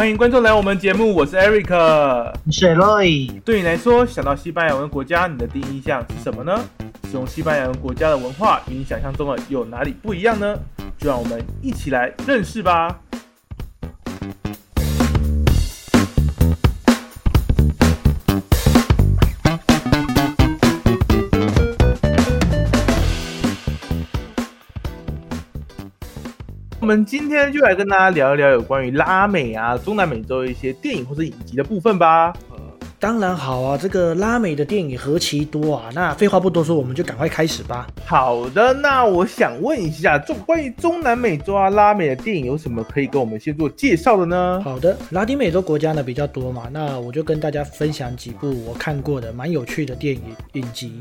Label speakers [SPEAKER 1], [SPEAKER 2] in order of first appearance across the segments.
[SPEAKER 1] 欢迎观众来我们节目，我是 Eric，
[SPEAKER 2] 我是 Roy。
[SPEAKER 1] 对你来说，想到西班牙文国家，你的第一印象是什么呢？使用西班牙文国家的文化与你想象中的有哪里不一样呢？就让我们一起来认识吧。们今天就来跟大家聊一聊有关于拉美啊、中南美洲一些电影或者影集的部分吧。
[SPEAKER 2] 当然好啊，这个拉美的电影何其多啊！那废话不多说，我们就赶快开始吧。
[SPEAKER 1] 好的，那我想问一下，中关于中南美洲啊、拉美的电影有什么可以跟我们先做介绍的呢？
[SPEAKER 2] 好的，拉丁美洲国家呢比较多嘛，那我就跟大家分享几部我看过的蛮有趣的电影影集。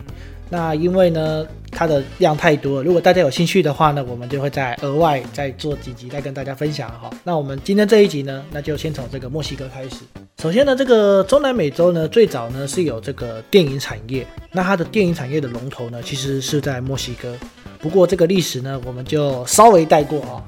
[SPEAKER 2] 那因为呢，它的量太多了，如果大家有兴趣的话呢，我们就会再额外再做几集再跟大家分享哈。那我们今天这一集呢，那就先从这个墨西哥开始。首先呢，这个中南美洲呢，最早呢是有这个电影产业，那它的电影产业的龙头呢，其实是在墨西哥。不过这个历史呢，我们就稍微带过啊。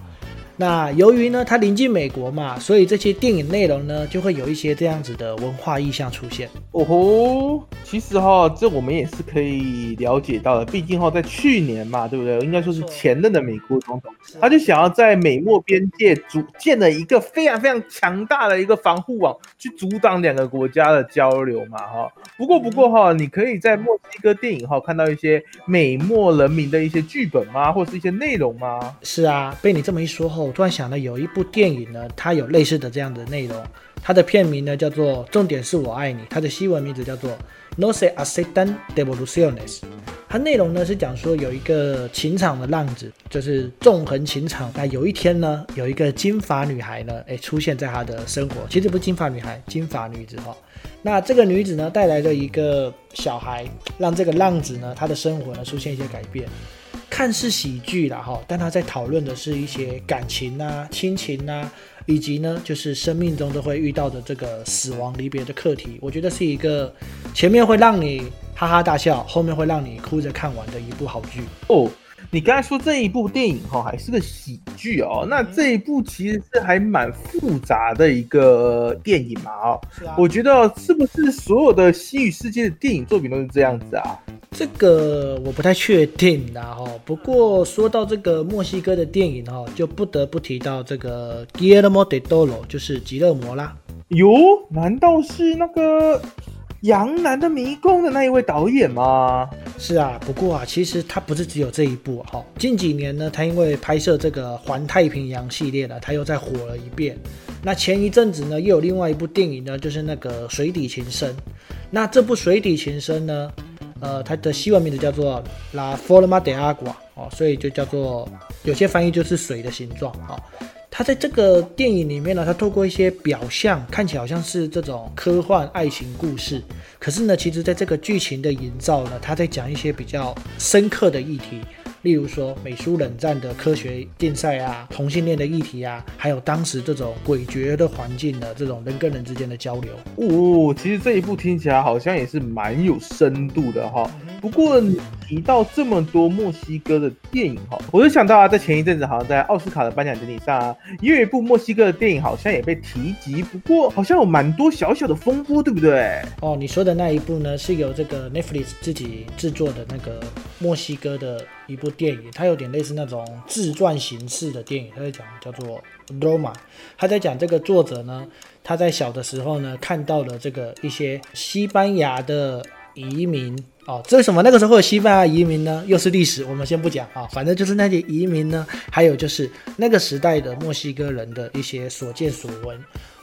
[SPEAKER 2] 那由于呢，它临近美国嘛，所以这些电影内容呢，就会有一些这样子的文化意象出现。
[SPEAKER 1] 哦吼，其实哈，这我们也是可以了解到的。毕竟哈，在去年嘛，对不对？应该说是前任的美国总统，他就想要在美墨边界组建了一个非常非常强大的一个防护网，去阻挡两个国家的交流嘛，哈。不过不过哈，你可以在墨西哥电影哈看到一些美墨人民的一些剧本吗，或是一些内容吗？
[SPEAKER 2] 是啊，被你这么一说后。突然想到有一部电影呢，它有类似的这样的内容，它的片名呢叫做《重点是我爱你》，它的西文名字叫做 No se aceptan devoluciones。它内容呢是讲说有一个情场的浪子，就是纵横情场。那有一天呢，有一个金发女孩呢，哎出现在他的生活，其实不是金发女孩，金发女子哈。那这个女子呢带来了一个小孩，让这个浪子呢他的生活呢出现一些改变。看似喜剧啦哈，但他在讨论的是一些感情啊、亲情啊，以及呢，就是生命中都会遇到的这个死亡离别的课题。我觉得是一个前面会让你哈哈大笑，后面会让你哭着看完的一部好剧
[SPEAKER 1] 哦。你刚才说这一部电影哈，还是个喜剧哦。那这一部其实是还蛮复杂的一个电影嘛哦。我觉得是不是所有的西语世界的电影作品都是这样子啊？
[SPEAKER 2] 这个我不太确定啦哈。不过说到这个墨西哥的电影哈，就不得不提到这个 Guillermo del Toro，就是吉勒摩啦。
[SPEAKER 1] 哟，难道是那个？杨澜的迷宫的那一位导演吗？
[SPEAKER 2] 是啊，不过啊，其实他不是只有这一部哈。近几年呢，他因为拍摄这个环太平洋系列呢，他又再火了一遍。那前一阵子呢，又有另外一部电影呢，就是那个水底情深。那这部水底情深呢，呃，它的西文名字叫做 La Forma de Agua 哦，所以就叫做有些翻译就是水的形状啊。他在这个电影里面呢，他透过一些表象，看起来好像是这种科幻爱情故事，可是呢，其实在这个剧情的营造呢，他在讲一些比较深刻的议题。例如说美苏冷战的科学竞赛啊，同性恋的议题啊，还有当时这种诡谲的环境的这种人跟人之间的交流。
[SPEAKER 1] 哦，其实这一部听起来好像也是蛮有深度的哈。不过你提到这么多墨西哥的电影哈，我就想到啊，在前一阵子好像在奥斯卡的颁奖典礼上啊，也有一部墨西哥的电影好像也被提及。不过好像有蛮多小小的风波，对不对？
[SPEAKER 2] 哦，你说的那一部呢，是由这个 Netflix 自己制作的那个墨西哥的。一部电影，它有点类似那种自传形式的电影。他在讲叫做《罗马》，他在讲这个作者呢，他在小的时候呢，看到了这个一些西班牙的移民哦。这为什么那个时候有西班牙移民呢？又是历史，我们先不讲啊。反正就是那些移民呢，还有就是那个时代的墨西哥人的一些所见所闻。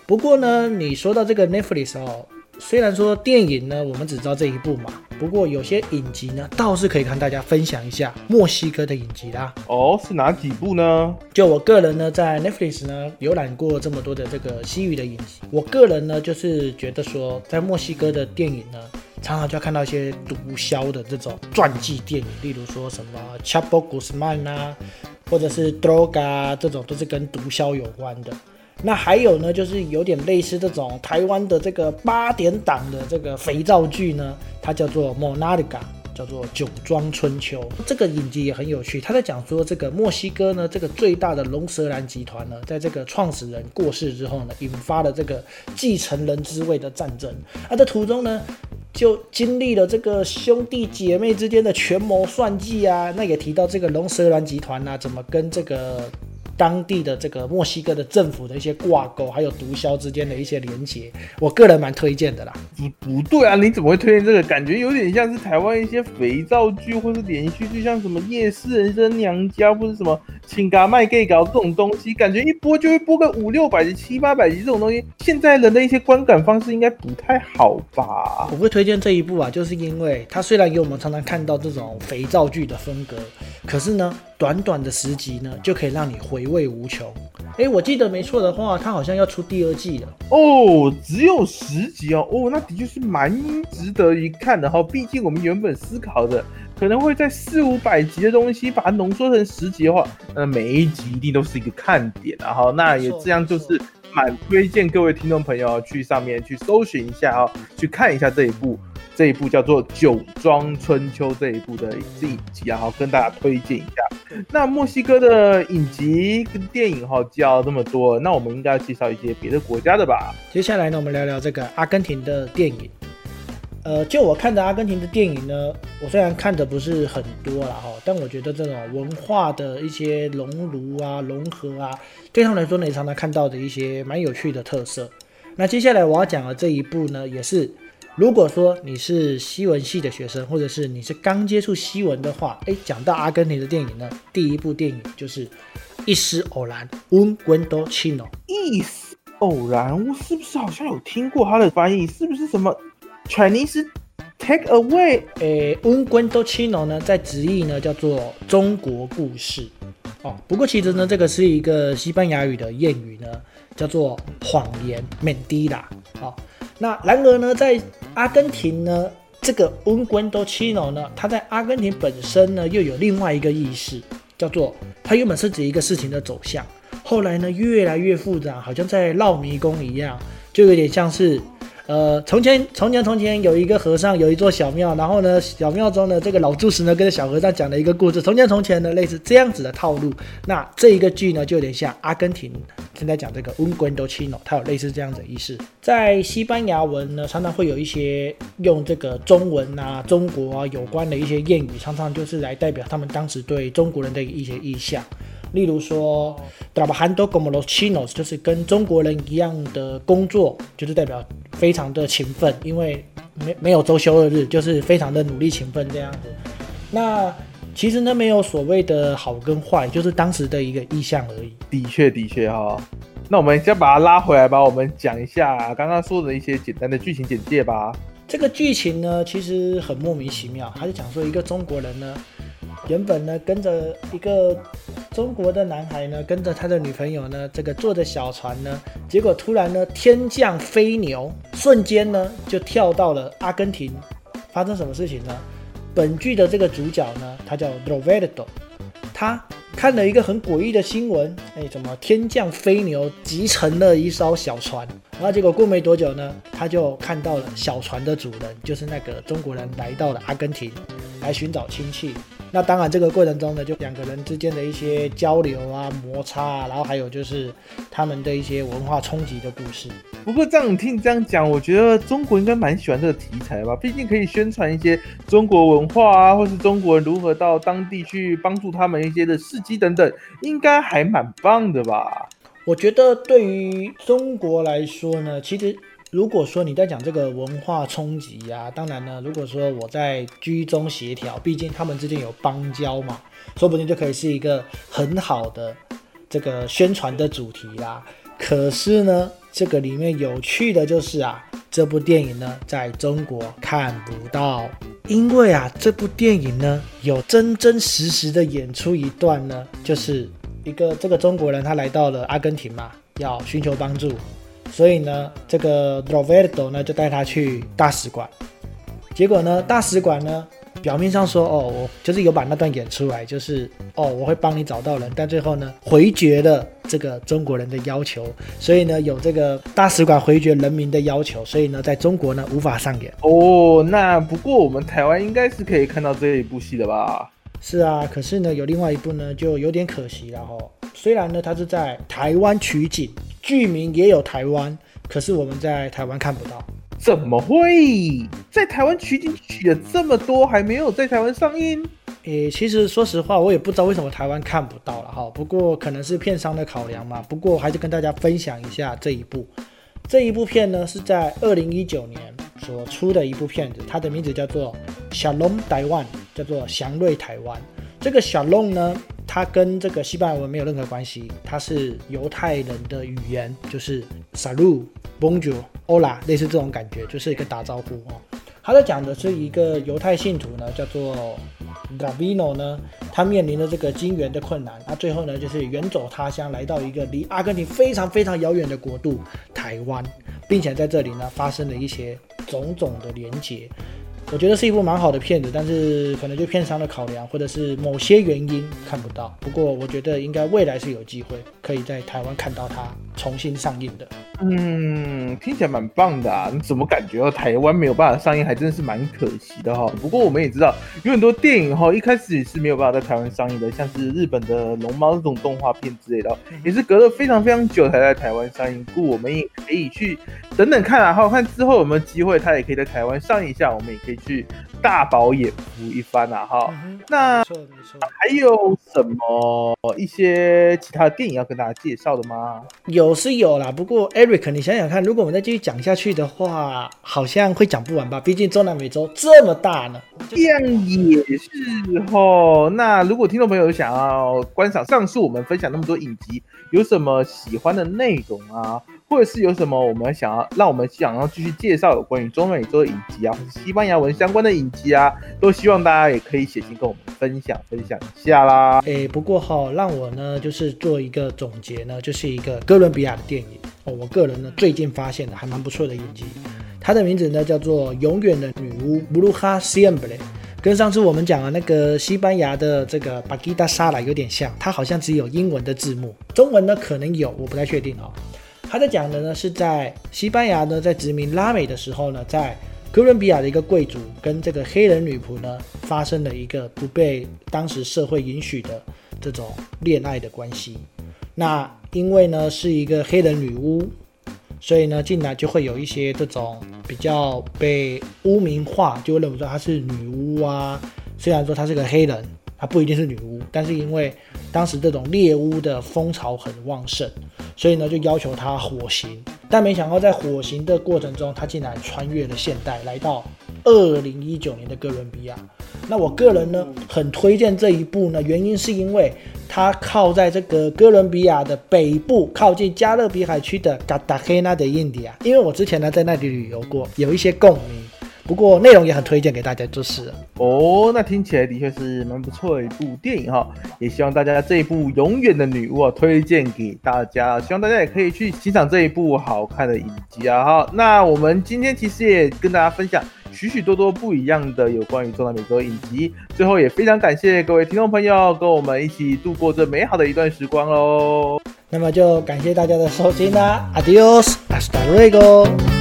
[SPEAKER 2] 不过呢，你说到这个 Netflix 哦。虽然说电影呢，我们只知道这一部嘛，不过有些影集呢，倒是可以跟大家分享一下墨西哥的影集啦。
[SPEAKER 1] 哦，是哪几部呢？
[SPEAKER 2] 就我个人呢，在 Netflix 呢浏览过这么多的这个西语的影集，我个人呢就是觉得说，在墨西哥的电影呢，常常就要看到一些毒枭的这种传记电影，例如说什么 Chapo Guzman 啊，或者是 Droga 这种，都是跟毒枭有关的。那还有呢，就是有点类似这种台湾的这个八点档的这个肥皂剧呢，它叫做《monadi ga》，叫做《酒庄春秋》。这个影集也很有趣，他在讲说这个墨西哥呢，这个最大的龙舌兰集团呢，在这个创始人过世之后呢，引发了这个继承人之位的战争。啊，在途中呢，就经历了这个兄弟姐妹之间的权谋算计啊。那也提到这个龙舌兰集团呐，怎么跟这个。当地的这个墨西哥的政府的一些挂钩，还有毒枭之间的一些连结，我个人蛮推荐的啦。
[SPEAKER 1] 你不对啊，你怎么会推荐这个？感觉有点像是台湾一些肥皂剧或是连续剧，像什么《夜市人生娘家》或者什么《请嘎卖 gay 搞》这种东西，感觉一播就会播个五六百集、七八百集这种东西。现在人的一些观感方式应该不太好吧？
[SPEAKER 2] 我会推荐这一部啊，就是因为它虽然给我们常常看到这种肥皂剧的风格，可是呢。短短的十集呢，就可以让你回味无穷。哎，我记得没错的话，它好像要出第二季了
[SPEAKER 1] 哦。只有十集哦，哦，那的确是蛮值得一看的哈。毕竟我们原本思考的可能会在四五百集的东西，把它浓缩成十集的话，那每一集一定都是一个看点然后那也这样就是蛮推荐各位听众朋友去上面去搜寻一下啊，去看一下这一部。这一部叫做《酒庄春秋》这一部的这一集然后跟大家推荐一下。那墨西哥的影集跟电影哈叫这么多，那我们应该要介绍一些别的国家的吧？
[SPEAKER 2] 接下来呢，我们聊聊这个阿根廷的电影。呃，就我看的阿根廷的电影呢，我虽然看的不是很多了哈，但我觉得这种文化的一些熔炉啊、融合啊，对他们来说呢，也常常看到的一些蛮有趣的特色。那接下来我要讲的这一部呢，也是。如果说你是西文系的学生，或者是你是刚接触西文的话，哎，讲到阿根廷的电影呢，第一部电影就是《一丝偶然》（Un Guento Chino）。
[SPEAKER 1] 一丝偶然，我是不是好像有听过它的翻译？是不是什么 Chinese Take Away？
[SPEAKER 2] 诶，Un Guento Chino 呢，在直译呢叫做中国故事。哦，不过其实呢，这个是一个西班牙语的谚语呢，叫做谎言 （Mentira）。好。那然而呢，在阿根廷呢，这个 un guento chino 呢，它在阿根廷本身呢，又有另外一个意思，叫做它原本是指一个事情的走向，后来呢，越来越复杂，好像在绕迷宫一样，就有点像是。呃，从前，从前，从前有一个和尚，有一座小庙，然后呢，小庙中的这个老住持呢，跟小和尚讲了一个故事。从前，从前呢，类似这样子的套路。那这一个剧呢，就有点像阿根廷现在讲这个 un guento c i n o 它有类似这样的意思。在西班牙文呢，常常会有一些用这个中文啊、中国啊有关的一些谚语，常常就是来代表他们当时对中国人的一些意向。例如说，trabajando como los chinos，就是跟中国人一样的工作，就是代表非常的勤奋，因为没没有周休二日，就是非常的努力勤奋这样子。那其实呢，没有所谓的好跟坏，就是当时的一个意向而已。
[SPEAKER 1] 的确，的确哈。那我们先把它拉回来吧，我们讲一下刚刚说的一些简单的剧情简介吧。
[SPEAKER 2] 这个剧情呢，其实很莫名其妙，他就讲说一个中国人呢。原本呢，跟着一个中国的男孩呢，跟着他的女朋友呢，这个坐着小船呢，结果突然呢，天降飞牛，瞬间呢就跳到了阿根廷。发生什么事情呢？本剧的这个主角呢，他叫 Roberto，他看了一个很诡异的新闻，哎，怎么天降飞牛集成了一艘小船？然后结果过没多久呢，他就看到了小船的主人，就是那个中国人来到了阿根廷来寻找亲戚。那当然，这个过程中呢，就两个人之间的一些交流啊、摩擦啊，然后还有就是他们的一些文化冲击的故事。
[SPEAKER 1] 不过这样听你这样讲，我觉得中国应该蛮喜欢这个题材吧？毕竟可以宣传一些中国文化啊，或是中国人如何到当地去帮助他们一些的事迹等等，应该还蛮棒的吧？
[SPEAKER 2] 我觉得对于中国来说呢，其实。如果说你在讲这个文化冲击呀，当然呢，如果说我在居中协调，毕竟他们之间有邦交嘛，说不定就可以是一个很好的这个宣传的主题啦。可是呢，这个里面有趣的就是啊，这部电影呢在中国看不到，因为啊，这部电影呢有真真实实的演出一段呢，就是一个这个中国人他来到了阿根廷嘛，要寻求帮助。所以呢，这个 Roberto 呢就带他去大使馆，结果呢，大使馆呢表面上说哦，我就是有把那段演出来，就是哦，我会帮你找到人，但最后呢，回绝了这个中国人的要求，所以呢，有这个大使馆回绝人民的要求，所以呢，在中国呢无法上演。
[SPEAKER 1] 哦，那不过我们台湾应该是可以看到这一部戏的吧？
[SPEAKER 2] 是啊，可是呢，有另外一部呢，就有点可惜了哈。虽然呢，它是在台湾取景，剧名也有台湾，可是我们在台湾看不到。
[SPEAKER 1] 怎么会在台湾取景取了这么多，还没有在台湾上映？
[SPEAKER 2] 诶，其实说实话，我也不知道为什么台湾看不到了哈。不过可能是片商的考量嘛。不过还是跟大家分享一下这一部，这一部片呢是在二零一九年所出的一部片子，它的名字叫做《小龙台湾》，叫做《祥瑞台湾》。这个小龙呢，它跟这个西班牙文没有任何关系，它是犹太人的语言，就是 Salut bonjour, ola，类似这种感觉，就是一个打招呼哦。他在讲的是一个犹太信徒呢，叫做 Gavino 呢，他面临了这个金元的困难，他最后呢就是远走他乡，来到一个离阿根廷非常非常遥远的国度台湾，并且在这里呢发生了一些种种的连结。我觉得是一部蛮好的片子，但是可能就片商的考量，或者是某些原因看不到。不过我觉得应该未来是有机会可以在台湾看到它重新上映的。
[SPEAKER 1] 嗯，听起来蛮棒的啊！你怎么感觉到台湾没有办法上映，还真的是蛮可惜的哈。不过我们也知道，有很多电影哈一开始也是没有办法在台湾上映的，像是日本的龙猫这种动画片之类的，也是隔了非常非常久才在台湾上映。故我们也可以去等等看啊，好看之后有没有机会，它也可以在台湾上映一下，我们也可以。去大饱眼福一番啊！哈，那还有什么一些其他的电影要跟大家介绍的吗？
[SPEAKER 2] 有是有啦，不过 Eric，你想想看，如果我们再继续讲下去的话，好像会讲不完吧？毕竟中南美洲这么大呢。
[SPEAKER 1] 这样也是哦。那如果听众朋友想要观赏上述我们分享那么多影集，有什么喜欢的内容啊？或者是有什么我们想要让我们想要继续介绍有关于中美洲的影集啊，或是西班牙文相关的影集啊，都希望大家也可以写信跟我们分享分享一下啦。
[SPEAKER 2] 哎，不过哈，让我呢就是做一个总结呢，就是一个哥伦比亚的电影哦，我个人呢最近发现的还蛮不错的影集，它的名字呢叫做《永远的女巫》（Bruja Siempre），跟上次我们讲的那个西班牙的这个巴吉达沙拉有点像，它好像只有英文的字幕，中文呢可能有，我不太确定哦。他在讲的呢，是在西班牙呢，在殖民拉美的时候呢，在哥伦比亚的一个贵族跟这个黑人女仆呢，发生了一个不被当时社会允许的这种恋爱的关系。那因为呢是一个黑人女巫，所以呢进来就会有一些这种比较被污名化，就会认为说她是女巫啊。虽然说她是个黑人，她不一定是女巫，但是因为当时这种猎巫的风潮很旺盛。所以呢，就要求他火刑，但没想到在火刑的过程中，他竟然穿越了现代，来到二零一九年的哥伦比亚。那我个人呢，很推荐这一部呢，原因是因为它靠在这个哥伦比亚的北部，靠近加勒比海区的卡达黑纳的印第安，因为我之前呢在那里旅游过，有一些共鸣。不过内容也很推荐给大家，就是
[SPEAKER 1] 哦，那听起来的确是蛮不错的一部电影哈，也希望大家这一部《永远的女巫》啊推荐给大家，希望大家也可以去欣赏这一部好看的影集啊哈。那我们今天其实也跟大家分享许许多多不一样的有关于中南美洲影集，最后也非常感谢各位听众朋友跟我们一起度过这美好的一段时光喽。
[SPEAKER 2] 那么就感谢大家的收听啦，Adios，hasta luego。